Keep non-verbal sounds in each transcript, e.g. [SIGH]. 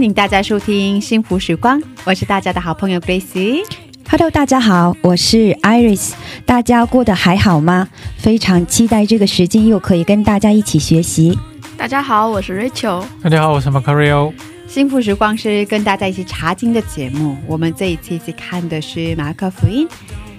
欢迎大家收听幸福时光，我是大家的好朋友 Grace。Hello，大家好，我是 Iris，大家过得还好吗？非常期待这个时间又可以跟大家一起学习。大家好，我是 Rachel。大家好，我是 Macario。幸福时光是跟大家一起查经的节目，我们这一期一起看的是马可福音。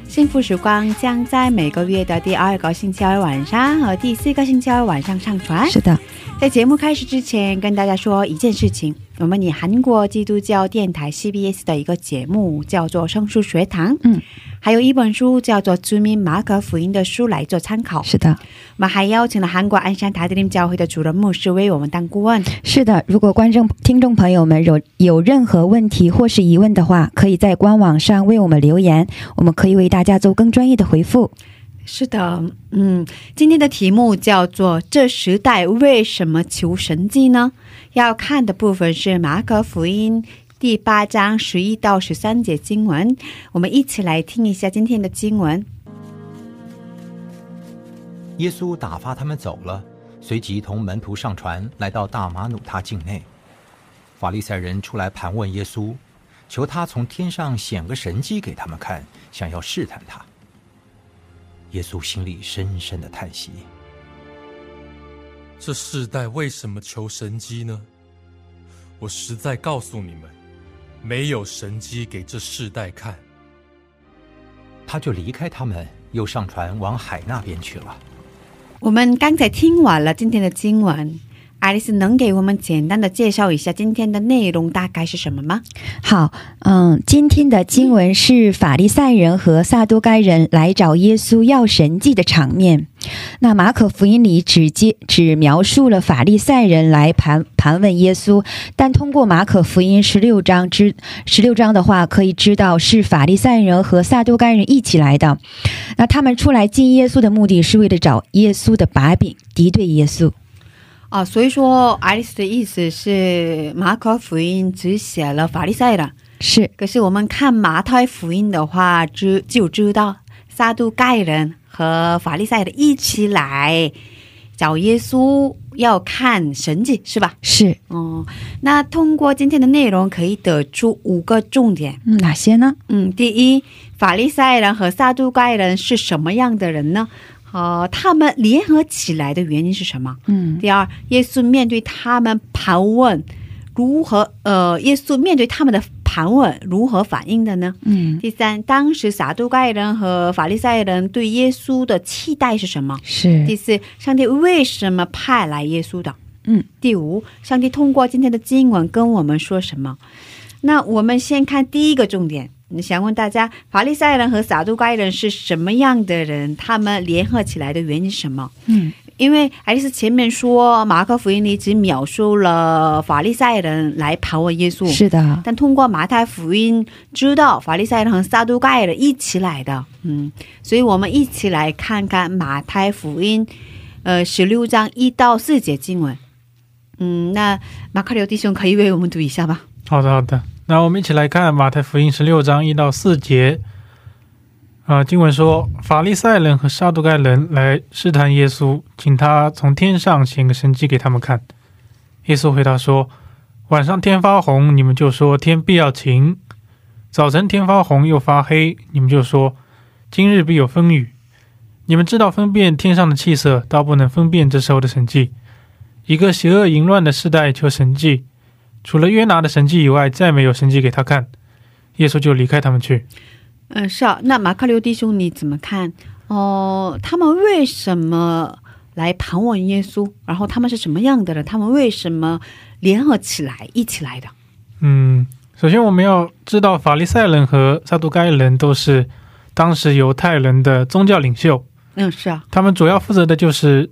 幸福时光将在每个月的第二个星期二晚上和第四个星期二晚上上传。是的，在节目开始之前，跟大家说一件事情：我们以韩国基督教电台 CBS 的一个节目叫做《圣书学堂》，嗯，还有一本书叫做《知名马可福音》的书来做参考。是的，我们还邀请了韩国鞍山塔德林教会的主任牧师为我们当顾问。是的。如果观众、听众朋友们有有任何问题或是疑问的话，可以在官网上为我们留言，我们可以为大家做更专业的回复。是的，嗯，今天的题目叫做“这时代为什么求神迹呢？”要看的部分是马可福音第八章十一到十三节经文，我们一起来听一下今天的经文。耶稣打发他们走了，随即同门徒上船，来到大马努他境内。法利赛人出来盘问耶稣，求他从天上显个神迹给他们看，想要试探他。耶稣心里深深的叹息。这世代为什么求神机呢？我实在告诉你们，没有神机给这世代看。他就离开他们，又上船往海那边去了。我们刚才听完了今天的经文，爱丽丝能给我们简单的介绍一下今天的内容大概是什么吗？好，嗯，今天的经文是法利赛人和撒都该人来找耶稣要神迹的场面。那马可福音里只接只描述了法利赛人来盘盘问耶稣，但通过马可福音十六章之十六章的话，可以知道是法利赛人和撒都该人一起来的。那他们出来见耶稣的目的是为了找耶稣的把柄，敌对耶稣。啊，所以说爱丽丝的意思是马可福音只写了法利赛人。是可是我们看马太福音的话，知就知道撒都盖人和法利赛人一起来找耶稣，要看神迹，是吧？是，哦、那通过今天的内容可以得出五个重点。嗯，哪些呢？嗯，第一，法利赛人和撒都盖人是什么样的人呢？呃，他们联合起来的原因是什么？嗯，第二，耶稣面对他们盘问，如何？呃，耶稣面对他们的盘问如何反应的呢？嗯，第三，当时撒都盖人和法利赛人对耶稣的期待是什么？是第四，上帝为什么派来耶稣的？嗯，第五，上帝通过今天的经文跟我们说什么？那我们先看第一个重点。你想问大家，法利赛人和撒都该人是什么样的人？他们联合起来的原因是什么？嗯，因为爱丽丝前面说，马可福音里只描述了法利赛人来盘问耶稣，是的，但通过马太福音知道法利赛人和撒都盖人一起来的，嗯，所以我们一起来看看马太福音，呃，十六章一到四节经文。嗯，那马克流弟兄可以为我们读一下吧？好的，好的。那我们一起来看马太福音十六章一到四节。啊、经文说，法利赛人和撒都该人来试探耶稣，请他从天上显个神迹给他们看。耶稣回答说：“晚上天发红，你们就说天必要晴；早晨天发红又发黑，你们就说今日必有风雨。你们知道分辨天上的气色，倒不能分辨这时候的神迹。一个邪恶淫乱的世代求神迹，除了约拿的神迹以外，再没有神迹给他看。耶稣就离开他们去。嗯，是啊。那马克流弟兄你怎么看？哦、他们为什么来盘问耶稣？然后他们是什么样的人？他们为什么联合起来一起来的？嗯，首先我们要知道，法利赛人和撒都该人都是当时犹太人的宗教领袖，嗯，是啊，他们主要负责的就是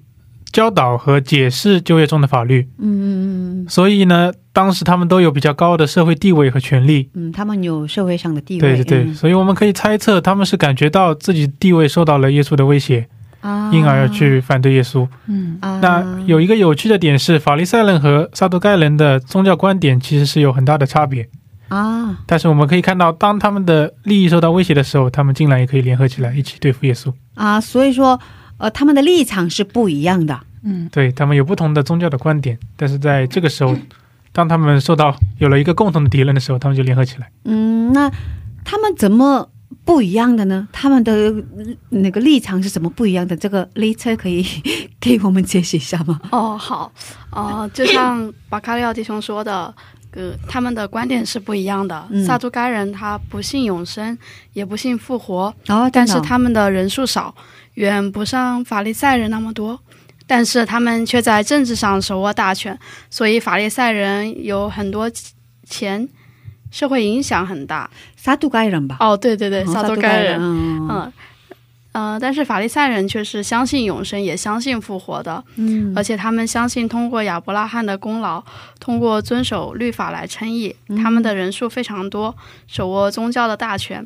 教导和解释就业中的法律。嗯嗯嗯所以呢，当时他们都有比较高的社会地位和权利。嗯，他们有社会上的地位，对对对，嗯所以我们可以猜测，他们是感觉到自己地位受到了耶稣的威胁，啊，因而去反对耶稣。嗯啊，那有一个有趣的点是，法利赛人和撒都该人的宗教观点其实是有很大的差别。啊，但是我们可以看到，当他们的利益受到威胁的时候，他们竟然也可以联合起来一起对付耶稣。啊，所以说，呃，他们的立场是不一样的。嗯对他们有不同的宗教的观点，但是在这个时候，当他们受到有了一个共同的敌人的时候，他们就联合起来。嗯，那他们怎么不一样的呢？他们的呃那个立场是怎么不一样的？这个列车可以 [LAUGHS] 给我们解释一下吗？哦，好，呃，就像 [COUGHS] 巴卡利奥弟兄说的，呃，他们的观点是不一样的。嗯萨都该人他不信永生，也不信复活，哦，但是他们的人数少，远不像法利赛人那么多。但是他们却在政治上手握大权，所以法利赛人有很多钱，社会影响很大。撒都该人吧？哦，对对对，哦萨都该人，嗯嗯，呃，但是法利赛人却是相信永生，也相信复活的，嗯而且他们相信通过亚伯拉罕的功劳，通过遵守律法来称义，嗯他们的人数非常多，手握宗教的大权。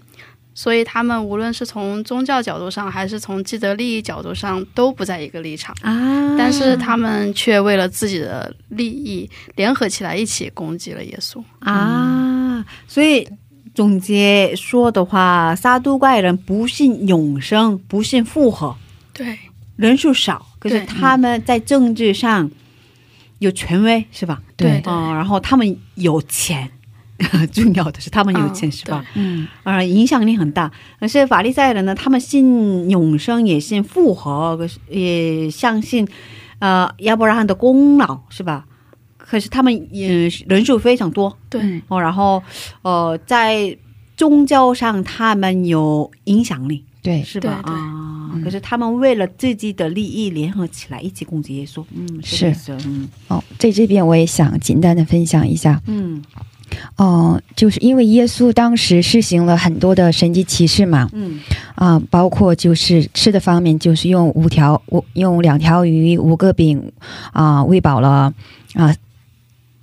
所以他们无论是从宗教角度上，还是从既得利益角度上，都不在一个立场。啊，但是他们却为了自己的利益联合起来，一起攻击了耶稣。啊，所以总结说的话，杀都怪人不信永生，不信复合，对，人数少，可是他们在政治上有权威，是吧？对哦，然后他们有钱，[LAUGHS] 重要的是他们有钱，嗯是吧？嗯啊、影响力很大。可是法利赛人呢，他们信永生，也信复活，也相信呃亚伯拉罕的功劳，是吧？可是他们也人数非常多。对，嗯哦，然后呃，在宗教上他们有影响力，对。是吧？对对。啊，嗯。可是他们为了自己的利益联合起来，一起攻击耶稣。嗯，这个意思嗯。哦，在这边我也想简单的分享一下。嗯。哦、就是因为耶稣当时施行了很多的神迹奇事嘛，嗯。啊、包括就是吃的方面，就是用五条五用两条鱼五个饼啊、喂饱了啊、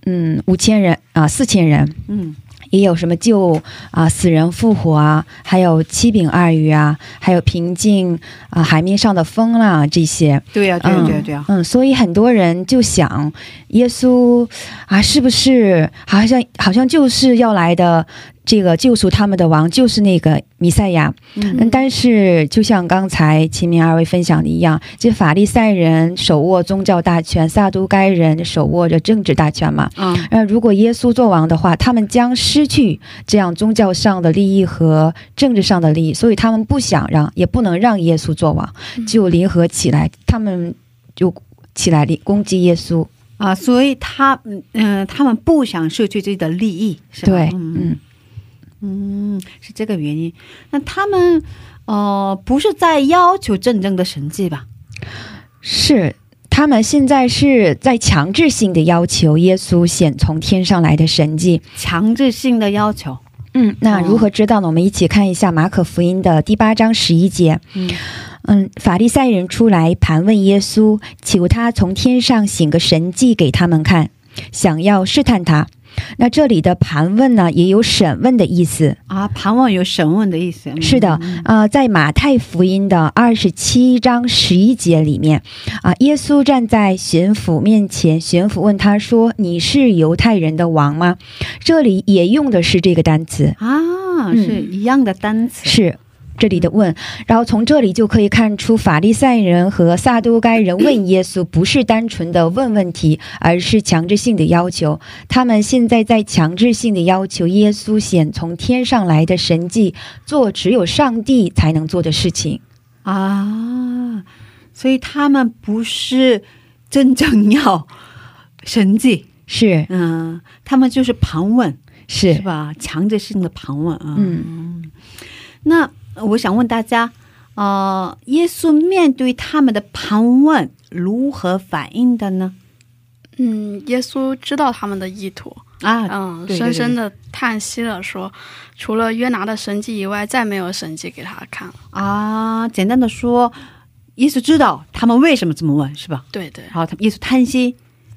嗯五千人啊四千人，嗯。也有什么救啊、死人复活啊，还有七饼二鱼啊，还有平静啊、海面上的风啦、这些。对呀、对呀、对呀、对呀、嗯，所以很多人就想，耶稣啊，是不是好像好像就是要来的这个救赎他们的王，就是那个弥赛亚？嗯嗯，但是就像刚才秦明二位分享的一样，这法利赛人手握宗教大权，撒都该人手握着政治大权嘛。嗯那，如果耶稣做王的话，他们将失去这样宗教上的利益和政治上的利益，所以他们不想让，也不能让耶稣做王，就联合起来，他们就起来攻击耶稣。啊，所以他嗯、呃他们不想失去自己的利益，是吧？对，嗯嗯，嗯，是这个原因。那他们呃不是在要求真正的神迹吧？是。他们现在是在强制性的要求耶稣显从天上来的神迹。强制性的要求。嗯，那如何知道呢？我们一起看一下马可福音的第八章十一节。嗯嗯，法利赛人出来盘问耶稣，求他从天上显个神迹给他们看，想要试探他。那这里的盘问呢，也有审问的意思。啊，盘问有审问的意思。嗯是的，啊、在马太福音的二十七章十一节里面，啊、耶稣站在巡抚面前，巡抚问他说：“你是犹太人的王吗？”这里也用的是这个单词，啊，嗯是一样的单词。是这里的问。然后从这里就可以看出，法利赛人和撒都该人问耶稣，不是单纯的问问题，而是强制性的要求。他们现在在强制性的要求耶稣显从天上来的神迹，做只有上帝才能做的事情。啊，所以他们不是真正要神迹，是嗯，他们就是盘问，是是，吧？强制性的盘问啊。嗯，那我想问大家，呃，耶稣面对他们的盘问如何反应的呢？嗯，耶稣知道他们的意图，啊，嗯，对对深深的叹息了，说，除了约拿的神迹以外，再没有神迹给他看了。啊，简单的说，耶稣知道他们为什么这么问，是吧？对对，然后，他耶稣叹息，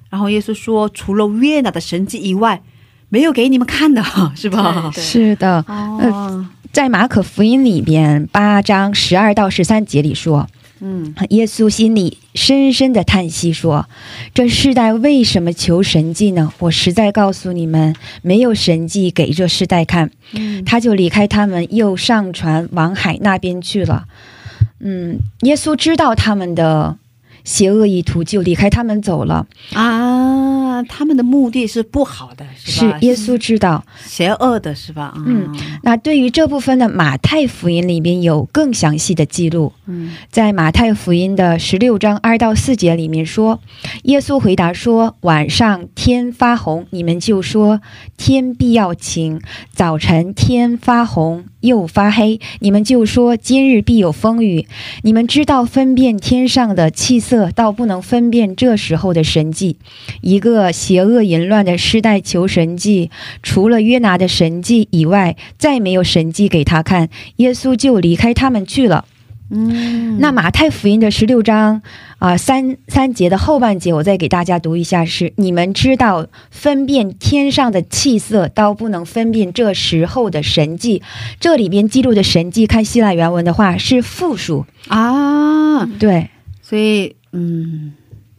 然后耶稣说，除了约拿的神迹以外，没有给你们看的，是吧？对是的，哦，在马可福音里边八章十二到十三节里说，嗯，耶稣心里深深的叹息说：“这世代为什么求神迹呢？我实在告诉你们，没有神迹给这世代看。嗯他就离开他们，又上船往海那边去了。嗯，耶稣知道他们的邪恶意图，就离开他们走了。啊，他们的目的是不好的，是？是耶稣知道。邪恶的，是吧？嗯，那对于这部分的马太福音里面有更详细的记录。嗯在马太福音的十六章二到四节里面说，耶稣回答说：“晚上天发红，你们就说天必要晴；早晨天发红又发黑，你们就说今日必有风雨。你们知道分辨天上的气色，倒不能分辨这时候的神迹。一个邪恶淫乱的世代求神迹，除了约拿的神迹以外，再没有神迹给他看。耶稣就离开他们去了。”嗯，那马太福音的十六章啊、三三节的后半节，我再给大家读一下是：你们知道分辨天上的气色，到不能分辨这时候的神迹。这里边记录的神迹，看希腊原文的话是复数，啊，对所以嗯，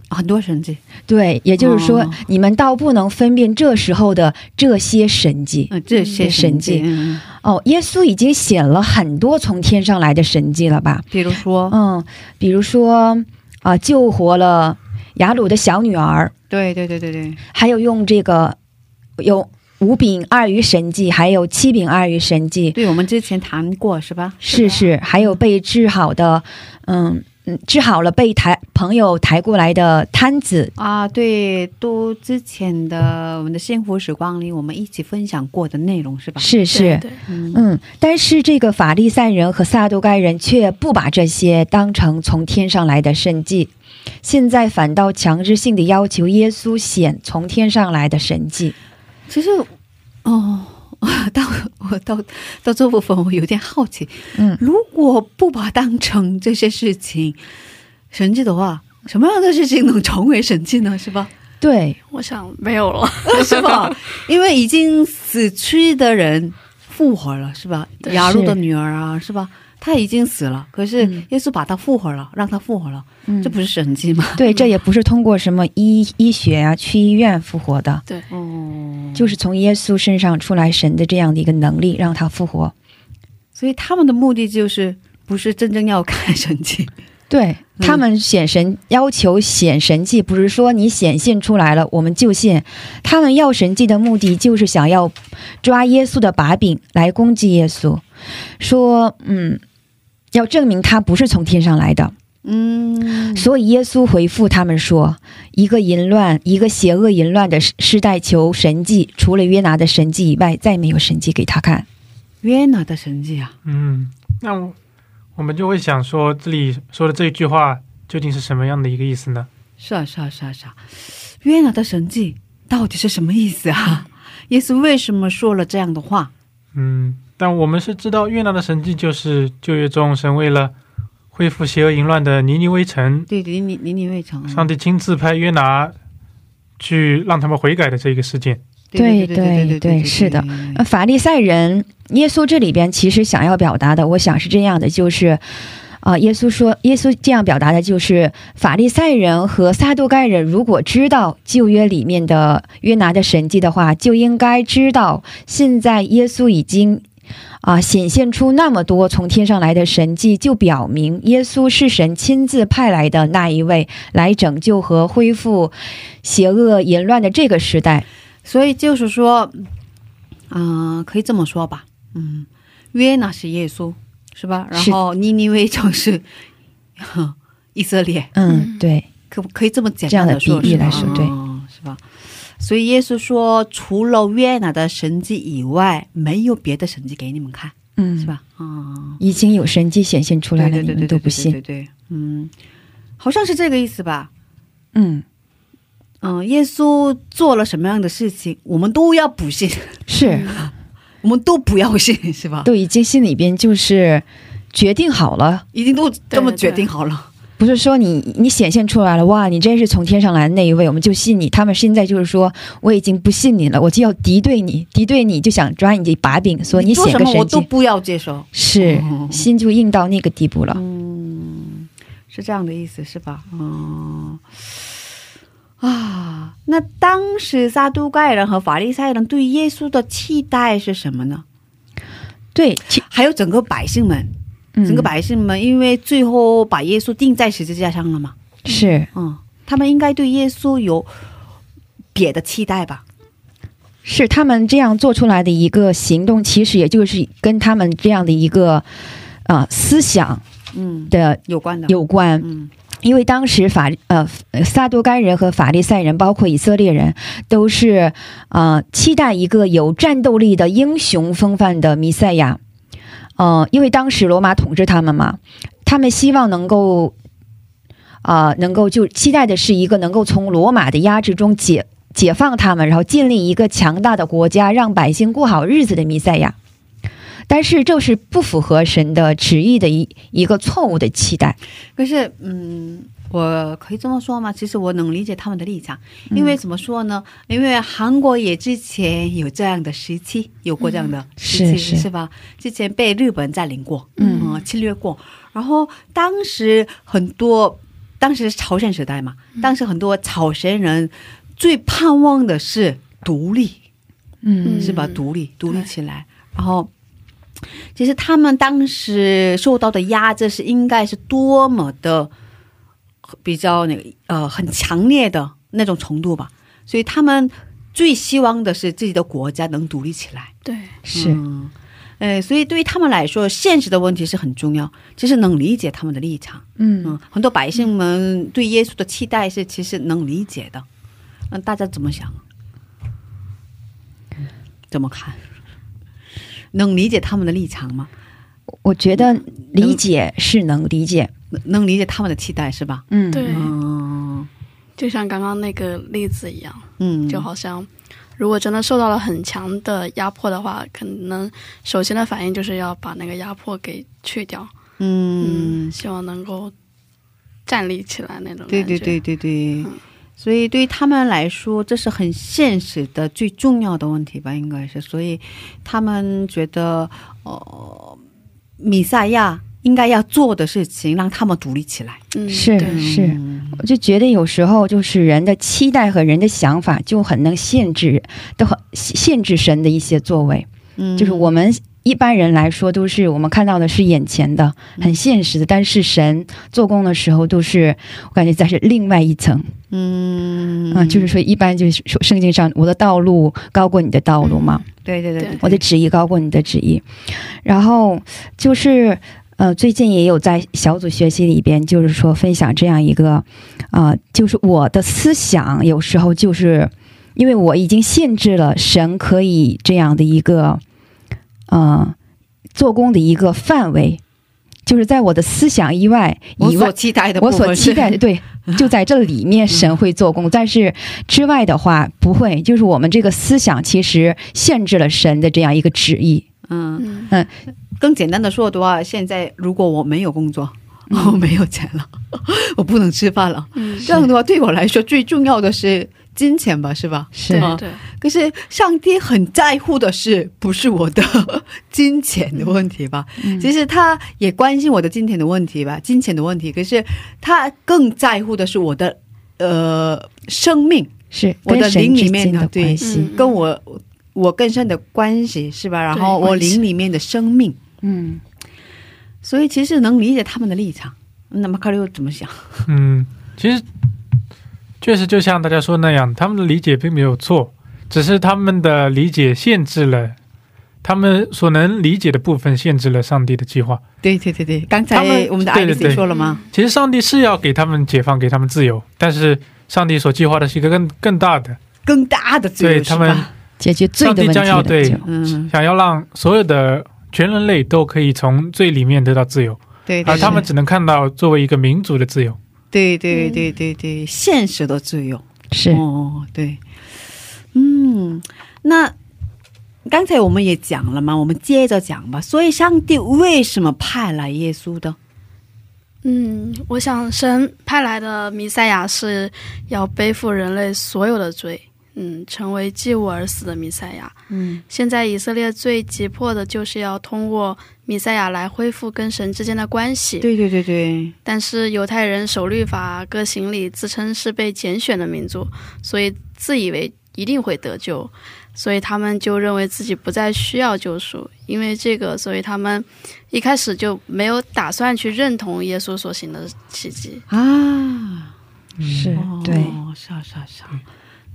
很多神迹，对，也就是说，哦。你们倒不能分辨这时候的这些神迹。嗯，这些神迹，嗯，哦，耶稣已经显了很多从天上来的神迹了吧？比如说，嗯，比如说啊、救活了雅鲁的小女儿。对对对对对，还有用这个有五饼二鱼神迹，还有七饼二鱼神迹，对我们之前谈过是吧？是是，还有被治好的，嗯嗯，治好了被抬朋友抬过来的摊子，啊，对，都之前的我们的幸福时光里，我们一起分享过的内容是吧？是是。嗯。嗯，但是这个法利赛人和撒都该人却不把这些当成从天上来的神迹，现在反倒强制性的要求耶稣显从天上来的神迹。其实，哦，[LAUGHS] 到 [LAUGHS] 我到到这部分，我有点好奇，嗯，如果不把它当成这些事情神迹的话，什么样的事情能成为神迹呢？是吧？对，我想没有了。[LAUGHS] 是吧？因为已经死去的人复活了，是吧？雅鲁的女儿啊，是吧？他已经死了，可是嗯耶稣把他复活了，让他复活了，嗯这不是神迹吗？[LAUGHS] 对，这也不是通过什么医医学啊，去医院复活的。对，哦，就是从耶稣身上出来神的这样的一个能力，让他复活。所以他们的目的就是不是真正要看神迹，[LAUGHS] 对嗯他们显神，要求显神迹，不是说你显现出来了我们就信。他们要神迹的目的就是想要抓耶稣的把柄来攻击耶稣，说嗯，要证明他不是从天上来的。嗯，所以耶稣回复他们说：“一个淫乱、一个邪恶淫乱的时时代求神迹，除了约拿的神迹以外，再没有神迹给他看。约拿的神迹啊，嗯，那我我们就会想说，这里说的这一句话究竟是什么样的一个意思呢？是啊是啊是啊是啊，约拿的神迹到底是什么意思啊？[LAUGHS] 耶稣为什么说了这样的话？嗯，但我们是知道，越南的神迹就是旧约中神为了恢复邪恶淫乱的尼尼微城，对，尼尼尼尼微城，上帝亲自派约拿去让他们悔改的这一个事件。对对对对对是的法利赛人，耶稣这里边其实想要表达的，我想是这样的，就是。啊、耶稣说，耶稣这样表达的就是，法利赛人和撒都该人如果知道旧约里面的约拿的神迹的话，就应该知道，现在耶稣已经啊、显现出那么多从天上来的神迹，就表明耶稣是神亲自派来的那一位，来拯救和恢复邪恶淫乱的这个时代。所以就是说，嗯、可以这么说吧，嗯，约呢是耶稣，是吧？然后尼尼微城是呵 [LAUGHS] 以色列，嗯，对。可不可以这么简这样的单说，比喻来说对嗯是吧？所以耶稣说，除了约拿的神迹以外，没有别的神迹给你们看。嗯，是？吧？啊、已经有神迹显现出来了，你对对对对对们都不信对。对对，嗯，好像是这个意思吧？嗯，嗯，耶稣做了什么样的事情，我们都要不信，是，[LAUGHS] 我们都不要信，是吧？都已经心里边就是决定好了，已经都这么决定好了。不是说你你显现出来了，哇，你真是从天上来的那一位，我们就信你。他们现在就是说，我已经不信你了，我就要敌对你，敌对你就想抓你的把柄，说你做什么我显个神迹，都不要接受，是哦心就硬到那个地步了。嗯，是这样的意思是吧？嗯。啊，那当时撒都盖人和法利赛人对耶稣的期待是什么呢？对，还有整个百姓们，嗯整个百姓们，因为最后把耶稣钉在十字架上了嘛，是嗯，他们应该对耶稣有别的期待吧？是他们这样做出来的一个行动，其实也就是跟他们这样的一个呃思想嗯，的有关的，有关。嗯因为当时法呃撒多该人和法利赛人，包括以色列人，都是呃期待一个有战斗力的英雄风范的弥赛亚。嗯，因为当时罗马统治他们嘛，他们希望能够啊、能够就期待的是一个能够从罗马的压制中解解放他们，然后建立一个强大的国家，让百姓过好日子的弥赛亚。但是这是不符合神的旨意的一一个错误的期待。可是，嗯，我可以这么说吗？其实我能理解他们的立场，因为怎么说呢？因为韩国也之前有这样的时期，有过这样的时期，是是是吧？之前被日本占领过，嗯呃侵略过，然后当时很多，当时是朝鲜时代嘛，当时很多朝鲜人最盼望的是独立，嗯是吧？嗯独立，独立起来，然后。其实他们当时受到的压制是应该是多么的比较那个呃很强烈的那种程度吧，所以他们最希望的是自己的国家能独立起来。对，是。嗯，呃，所以对于他们来说，现实的问题是很重要，其实能理解他们的立场。嗯嗯，很多百姓们对耶稣的期待是其实能理解的。那大家怎么想？怎么看？能理解他们的立场吗？我觉得理解是能理解，能能理解他们的期待是吧？嗯，对嗯就像刚刚那个例子一样，嗯，就好像如果真的受到了很强的压迫的话，可能首先的反应就是要把那个压迫给去掉，嗯嗯，，希望能够站立起来那种对。对对对对。嗯所以对于他们来说，这是很现实的、最重要的问题吧，应该是。所以他们觉得，呃，米赛亚应该要做的事情，让他们独立起来。嗯，是是嗯我就觉得有时候就是人的期待和人的想法就很能限制，都很限制神的一些作为。嗯就是我们一般人来说，都是我们看到的是眼前的、很现实的，但是神做工的时候，都是我感觉在是另外一层嗯啊、就是说，一般就是说圣经上我的道路高过你的道路嘛。对对对对我的旨意高过你的旨意。然后就是呃，最近也有在小组学习里边，就是说分享这样一个啊、呃就是我的思想有时候就是因为我已经限制了神可以这样的一个呃做工的一个范围。就是在我的思想以外，以外所期待的我，所期待的，[LAUGHS] 对，就在这里面神会做工，但是之外的话不会。就是我们这个思想其实限制了神的这样一个旨意。嗯，嗯。更简单的说的话，现在如果我没有工作，嗯。[LAUGHS] 我没有钱了，[LAUGHS] 我不能吃饭了，嗯，这样的话对我来说最重要的是金钱吧，是吧？是吗对对，可是上帝很在乎的是不是我的金钱的问题吧？嗯其实他也关心我的金钱的问题吧，金钱的问题。可是他更在乎的是我的呃生命，是我的灵里面的对跟我我更深的关系是吧？然后我灵里面的生命，嗯，所以其实能理解他们的立场。那么卡六怎么想？嗯，其实确实就像大家说那样，他们的理解并没有错，只是他们的理解限制了他们所能理解的部分，限制了上帝的计划。对对对对，刚才我们的爱丽丝对对对说了吗？其实上帝是要给他们解放，给他们自由，但是上帝所计划的是一个更更大的，更大的自由对他们？解决罪的问题上帝将要对嗯想要让所有的全人类都可以从罪里面得到自由，对对而他们只能看到作为一个民族的自由。对对对对对，现实的自由。是哦，对，嗯，那刚才我们也讲了嘛，我们接着讲吧。所以，上帝为什么派来耶稣的？嗯，我想神派来的弥赛亚是要背负人类所有的罪，嗯，成为继物而死的弥赛亚。嗯现在以色列最急迫的就是要通过弥赛亚来恢复跟神之间的关系。对对对对，但是犹太人守律法、各行礼，自称是被拣选的民族，所以自以为一定会得救，所以他们就认为自己不再需要救赎。因为这个，所以他们一开始就没有打算去认同耶稣所行的奇迹。啊，是哦，对，是啊是啊是啊。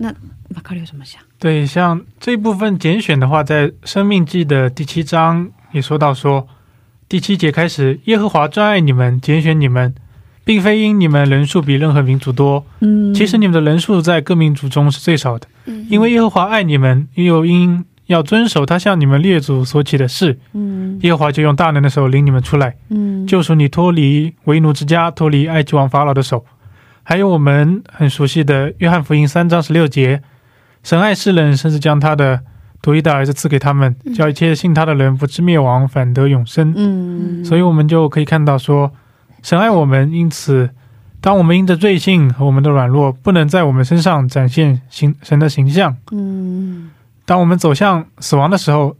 那马克里有什么想？对，像这部分拣选的话，在《生命记》的第七章也说到说，第七节开始，耶和华专爱你们，拣选你们，并非因你们人数比任何民族多，嗯。其实你们的人数在各民族中是最少的，嗯，因为耶和华爱你们，又因要遵守他向你们列祖所起的事，嗯。耶和华就用大能的手领你们出来，嗯。救赎你脱离为奴之家，脱离埃及王法老的手。还有我们很熟悉的约翰福音三章十六节，神爱世人，甚至将他的独一的儿子赐给他们，嗯。叫一切信他的人不至灭亡，反得永生。嗯。所以我们就可以看到说，神爱我们，因此，当我们因着罪性和我们的软弱，不能在我们身上展现形神的形象，嗯。当我们走向死亡的时候，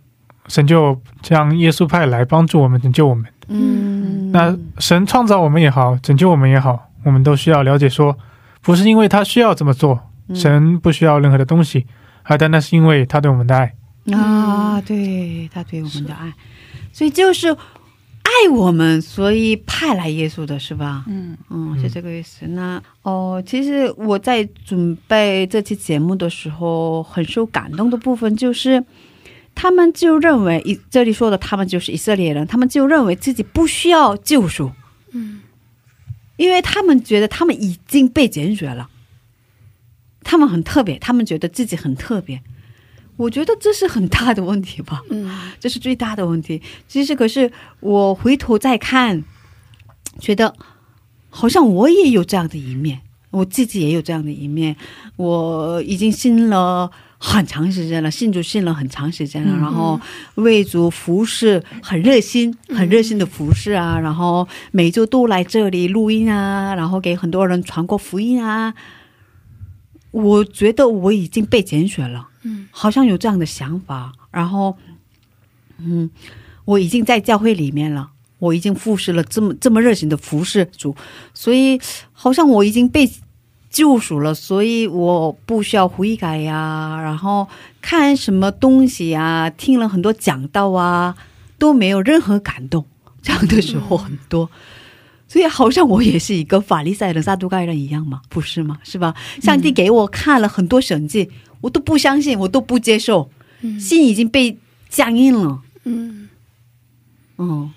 神就将耶稣派来帮助我们，拯救我们。嗯，那神创造我们也好，拯救我们也好，我们都需要了解说，不是因为他需要这么做，嗯。神不需要任何的东西，而单单是因为他对我们的爱。啊，对他对我们的爱，所以就是爱我们，所以派来耶稣的是吧？嗯。嗯，是这个意思。那哦，其实我在准备这期节目的时候，很受感动的部分就是，他们就认为以这里说的他们就是以色列人，他们就认为自己不需要救赎，嗯因为他们觉得他们已经被检举了，他们很特别，他们觉得自己很特别。我觉得这是很大的问题吧。嗯这是最大的问题。其实，可是我回头再看，觉得好像我也有这样的一面，我自己也有这样的一面。我已经信了很长时间了，信主信了很长时间了，嗯然后为主服侍很热心，很热心的服侍啊，然后每周都来这里录音啊，然后给很多人传过福音啊。我觉得我已经被拣选了。嗯好像有这样的想法，然后，嗯，我已经在教会里面了，我已经服侍了这么这么热情的服侍主，所以好像我已经被救赎了，所以我不需要悔改呀，然后看什么东西呀，听了很多讲道啊，都没有任何感动，这样的时候很多。所以好像我也是一个法利赛人、撒都该人一样嘛，不是吗？是吧？上帝给我看了很多神迹，我都不相信，我都不接受，嗯。心已经被僵硬了，嗯。嗯，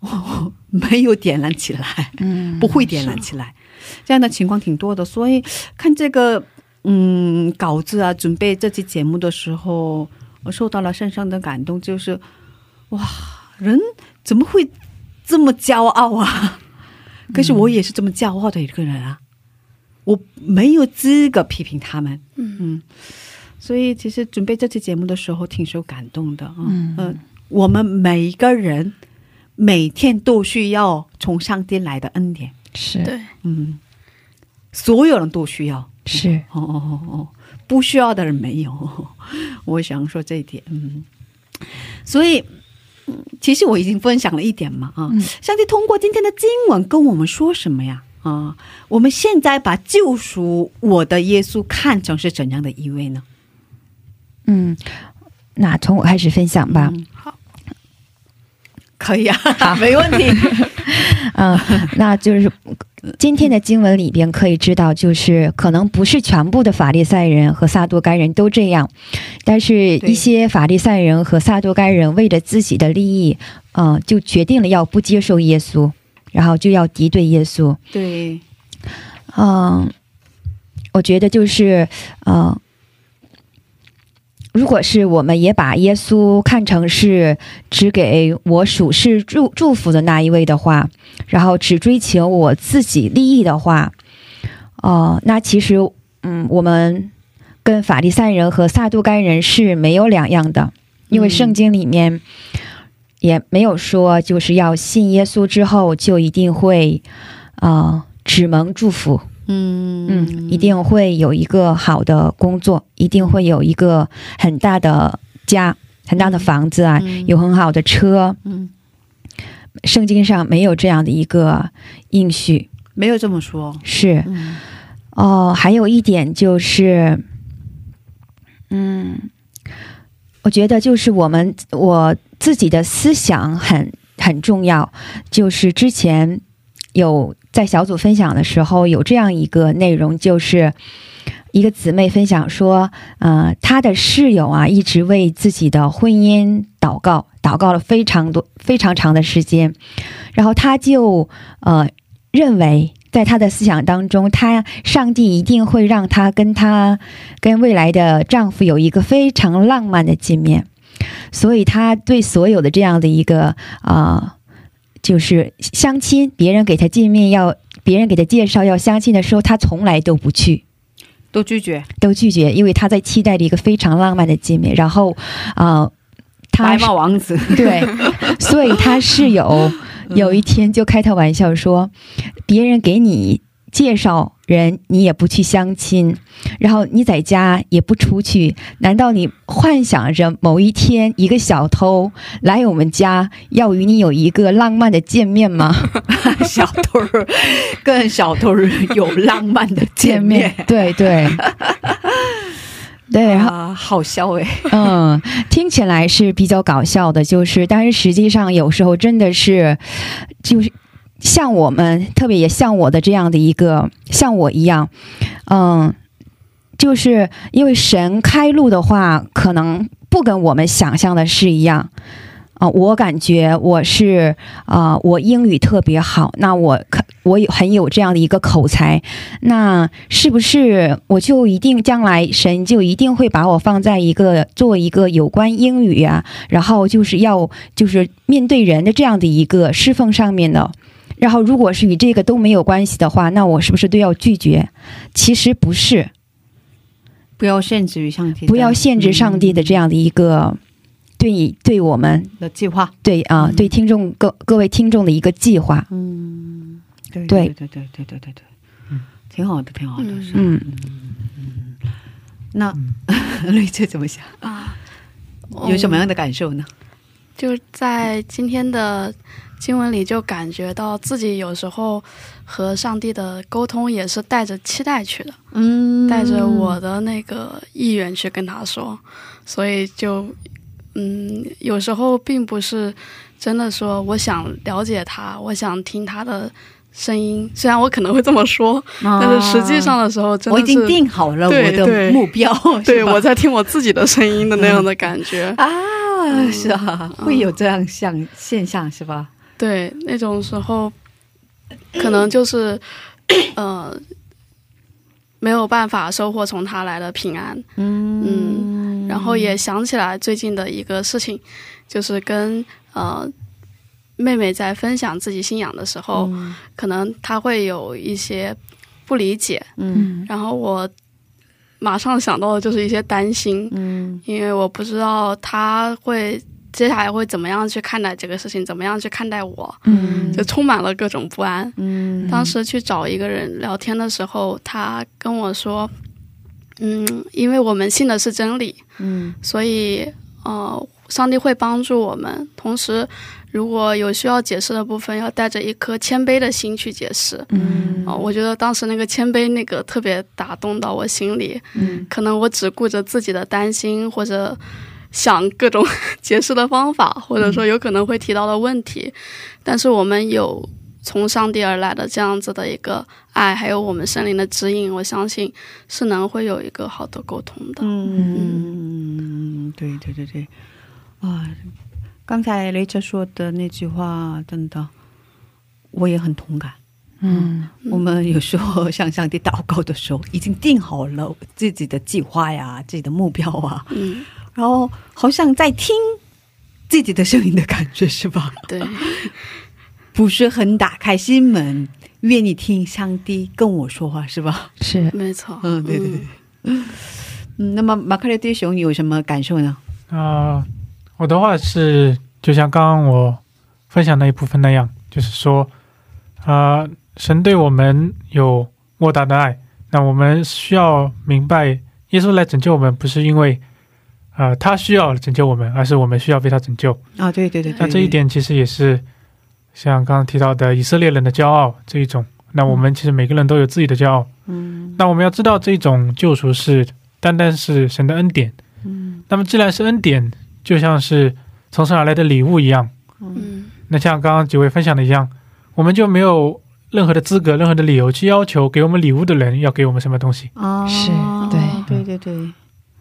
哦，[LAUGHS] 没有点燃起来，嗯，不会点燃起来，这样的情况挺多的。所以看这个嗯稿子啊，准备这期节目的时候，我受到了深深的感动，就是哇，人怎么会这么骄傲啊？可是我也是这么骄傲的一个人啊，我没有资格批评他们。嗯嗯，所以其实准备这期节目的时候挺受感动的啊。嗯呃我们每一个人每天都需要从上帝来的恩典，是对，嗯，所有人都需要。是，哦哦哦哦，不需要的人没有。我想说这一点，嗯，所以。嗯其实我已经分享了一点嘛，啊，嗯上帝通过今天的经文跟我们说什么呀？啊，我们现在把救赎我的耶稣看成是怎样的一位呢？嗯，那从我开始分享吧。嗯可以啊，没问题。嗯，那就是今天的经文里边可以知道，就是可能不是全部的法利赛人和撒多该人都这样，但是一些法利赛人和撒多该人为了自己的利益，嗯、就决定了要不接受耶稣，然后就要敌对耶稣。对，嗯，我觉得就是，嗯、如果是我们也把耶稣看成是只给我属世祝祝福的那一位的话，然后只追求我自己利益的话，哦、那其实，嗯，我们跟法利赛人和撒杜该人是没有两样的，因为嗯圣经里面也没有说就是要信耶稣之后就一定会，呃，只蒙祝福。嗯嗯，一定会有一个好的工作，一定会有一个很大的家、很大的房子啊，嗯有很好的车。嗯，圣经上没有这样的一个应许，没有这么说。是嗯哦。还有一点就是，嗯，我觉得就是我们我自己的思想很很重要，就是之前有在小组分享的时候有这样一个内容，就是一个姊妹分享说，呃，她的室友啊一直为自己的婚姻祷告，祷告了非常多非常长的时间，然后她就呃认为。在她的思想当中，她上帝一定会让她跟她跟未来的丈夫有一个非常浪漫的见面，所以她对所有的这样的一个啊、就是相亲，别人给他见面要，别人给他介绍要相亲的时候，他从来都不去，都拒绝。都拒绝，因为他在期待着一个非常浪漫的见面。然后啊，她白马王子。[LAUGHS] 对，所以他室友 [LAUGHS] 有一天就开他玩笑说，别人给你介绍人，你也不去相亲，然后你在家也不出去，难道你幻想着某一天一个小偷来我们家，要与你有一个浪漫的见面吗？[LAUGHS] 小偷儿跟小偷儿有浪漫的见面，对对。对，[LAUGHS] 然后啊，好笑哎，嗯，听起来是比较搞笑的，就是，但是实际上有时候真的是，就是像我们，特别也像我的这样的一个，像我一样，嗯，就是因为神开路的话，可能不跟我们想象的是一样。啊、我感觉我是啊、我英语特别好，那我可我有很有这样的一个口才，那是不是我就一定将来神就一定会把我放在一个做一个有关英语啊，然后就是要就是面对人的这样的一个侍奉上面的。然后，如果是与这个都没有关系的话，那我是不是都要拒绝？其实不是，不要限制于上帝，不要限制上帝的这样的一个对你对我们嗯的计划。对啊、嗯对听众各各位听众的一个计划。嗯，对对对对对对对对对，嗯，挺好的，挺好的。嗯是嗯那 [LAUGHS] 雷姐怎么想？啊，有什么样的感受呢？就在今天的经文里，就感觉到自己有时候和上帝的沟通也是带着期待去的，嗯。带着我的那个意愿去跟他说，所以就嗯，有时候并不是真的说我想了解他，我想听他的声音，虽然我可能会这么说，但是实际上的时候真的我已经定好了我的目标，[LAUGHS] 对我在听我自己的声音的那样的感觉。啊，是啊，会有这样像现象是吧？对，那种时候可能就是 [CLEARS THROAT] 呃没有办法收获从他来的平安，嗯。然后也想起来最近的一个事情，就是跟呃妹妹在分享自己信仰的时候，可能她会有一些不理解，嗯。然后我马上想到的就是一些担心，嗯。因为我不知道她会接下来会怎么样去看待这个事情，怎么样去看待我，嗯就充满了各种不安。嗯当时去找一个人聊天的时候，他跟我说：“嗯，因为我们信的是真理，嗯所以呃，上帝会帮助我们。同时，如果有需要解释的部分，要带着一颗谦卑的心去解释。嗯哦、我觉得当时那个谦卑那个特别打动到我心里。嗯可能我只顾着自己的担心，或者想各种 [LAUGHS] 解释的方法，或者说有可能会提到的问题，但是我们有从上帝而来的这样子的一个爱，还有我们圣灵的指引，我相信是能会有一个好的沟通的。嗯，对对对对，啊，刚才雷哲说的那句话，真的我也很同感。嗯我们有时候 [LAUGHS] 向上帝祷告的时候，已经定好了自己的计划呀、自己的目标啊，嗯，然后好像在听自己的声音的感觉，是吧？对，[LAUGHS] 不是很打开心门，愿意听上帝跟我说话，是吧？是没错。嗯，对对对。嗯，那么马克雷弟兄，你有什么感受呢？啊、我的话是就像刚刚我分享那一部分那样，就是说，啊、神对我们有莫大的爱，那我们需要明白，耶稣来拯救我们，不是因为，呃，他需要拯救我们，而是我们需要被他拯救。啊，对对对对那这一，点其实也是像刚刚提到的以色列人的骄傲这一种。那我们其实每个人都有自己的骄傲。嗯那我们要知道，这种救赎是单单是神的恩典。嗯那么既然是恩典，就像是从神而来的礼物一样。嗯那像刚刚几位分享的一样，我们就没有任何的资格、任何的理由去要求给我们礼物的人要给我们什么东西。啊，是对对对对，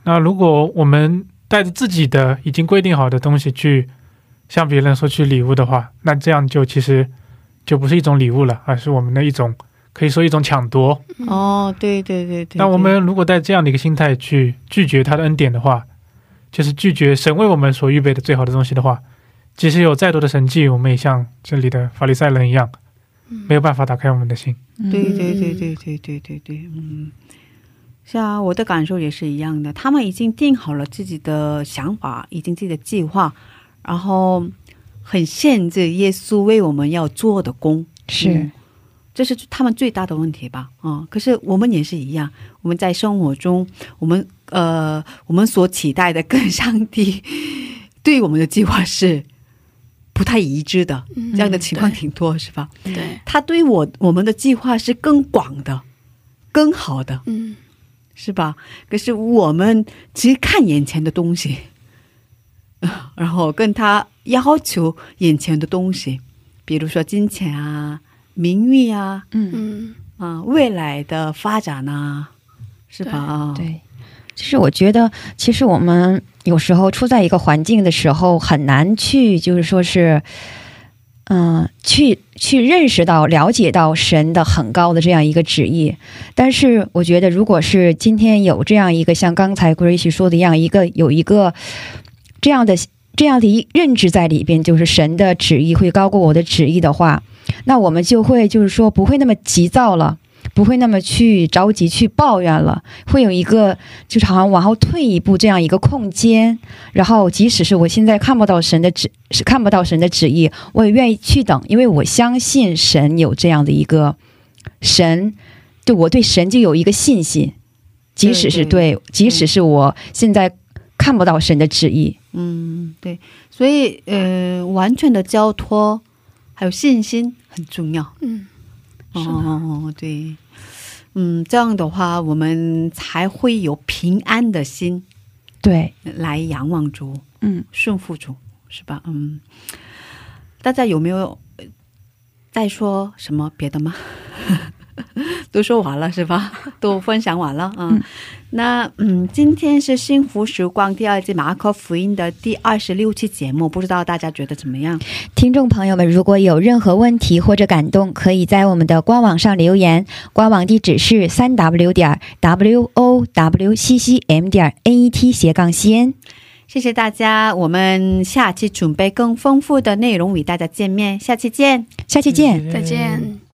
那如果我们带着自己的已经规定好的东西去向别人索取礼物的话，那这样就其实就不是一种礼物了，而是我们的一种可以说一种抢夺。哦，对对对对。那我们如果带这样的一个心态去拒绝他的恩典的话，就是拒绝神为我们所预备的最好的东西的话，即使有再多的神迹，我们也像这里的法利赛人一样，没有办法打开我们的心。对对对对对对对对，嗯，是啊，我的感受也是一样的。他们已经定好了自己的想法，已经自己的计划，然后很限制耶稣为我们要做的工，是嗯这是他们最大的问题吧？啊、可是我们也是一样，我们在生活中，我们呃，我们所期待的跟上帝 [LAUGHS] 对我们的计划是不太一致的，嗯这样的情况挺多，是吧？对，他对我我们的计划是更广的、更好的，嗯是吧？可是我们只看眼前的东西，[LAUGHS] 然后跟他要求眼前的东西，比如说金钱啊、名誉啊、嗯，嗯啊未来的发展啊，是吧？啊，对。其实我觉得，其实我们有时候处在一个环境的时候，很难去，就是说是，嗯、去去认识到、了解到神的很高的这样一个旨意。但是，我觉得，如果是今天有这样一个像刚才 Grace 说的一样，一个有一个这样的这样的一认知在里边，就是神的旨意会高过我的旨意的话，那我们就会就是说不会那么急躁了。不会那么去着急去抱怨了，会有一个就是好像往后退一步这样一个空间，然后即使是我现在看不到神的旨，是看不到神的旨意，我也愿意去等，因为我相信神有这样的一个神，对我对神就有一个信心，即使是对对，即使是我现在看不到神的旨意，嗯，对，所以呃，完全的交托还有信心很重要。嗯，哦，对，嗯，这样的话，我们才会有平安的心对，来仰望主，嗯，顺服主，是吧？嗯，大家有没有呃再说什么别的吗？[LAUGHS] 都说完了是吧？[LAUGHS] 都分享完了，嗯，嗯那嗯，今天是幸福时光第二季马可福音的第二十六期节目，不知道大家觉得怎么样？听众朋友们，如果有任何问题或者感动，可以在我们的官网上留言，官网地址是三 w 点 w o w c c m 点 n e t 斜杠 c n。谢谢大家，我们下期准备更丰富的内容与大家见面，下期见。下期见。再见。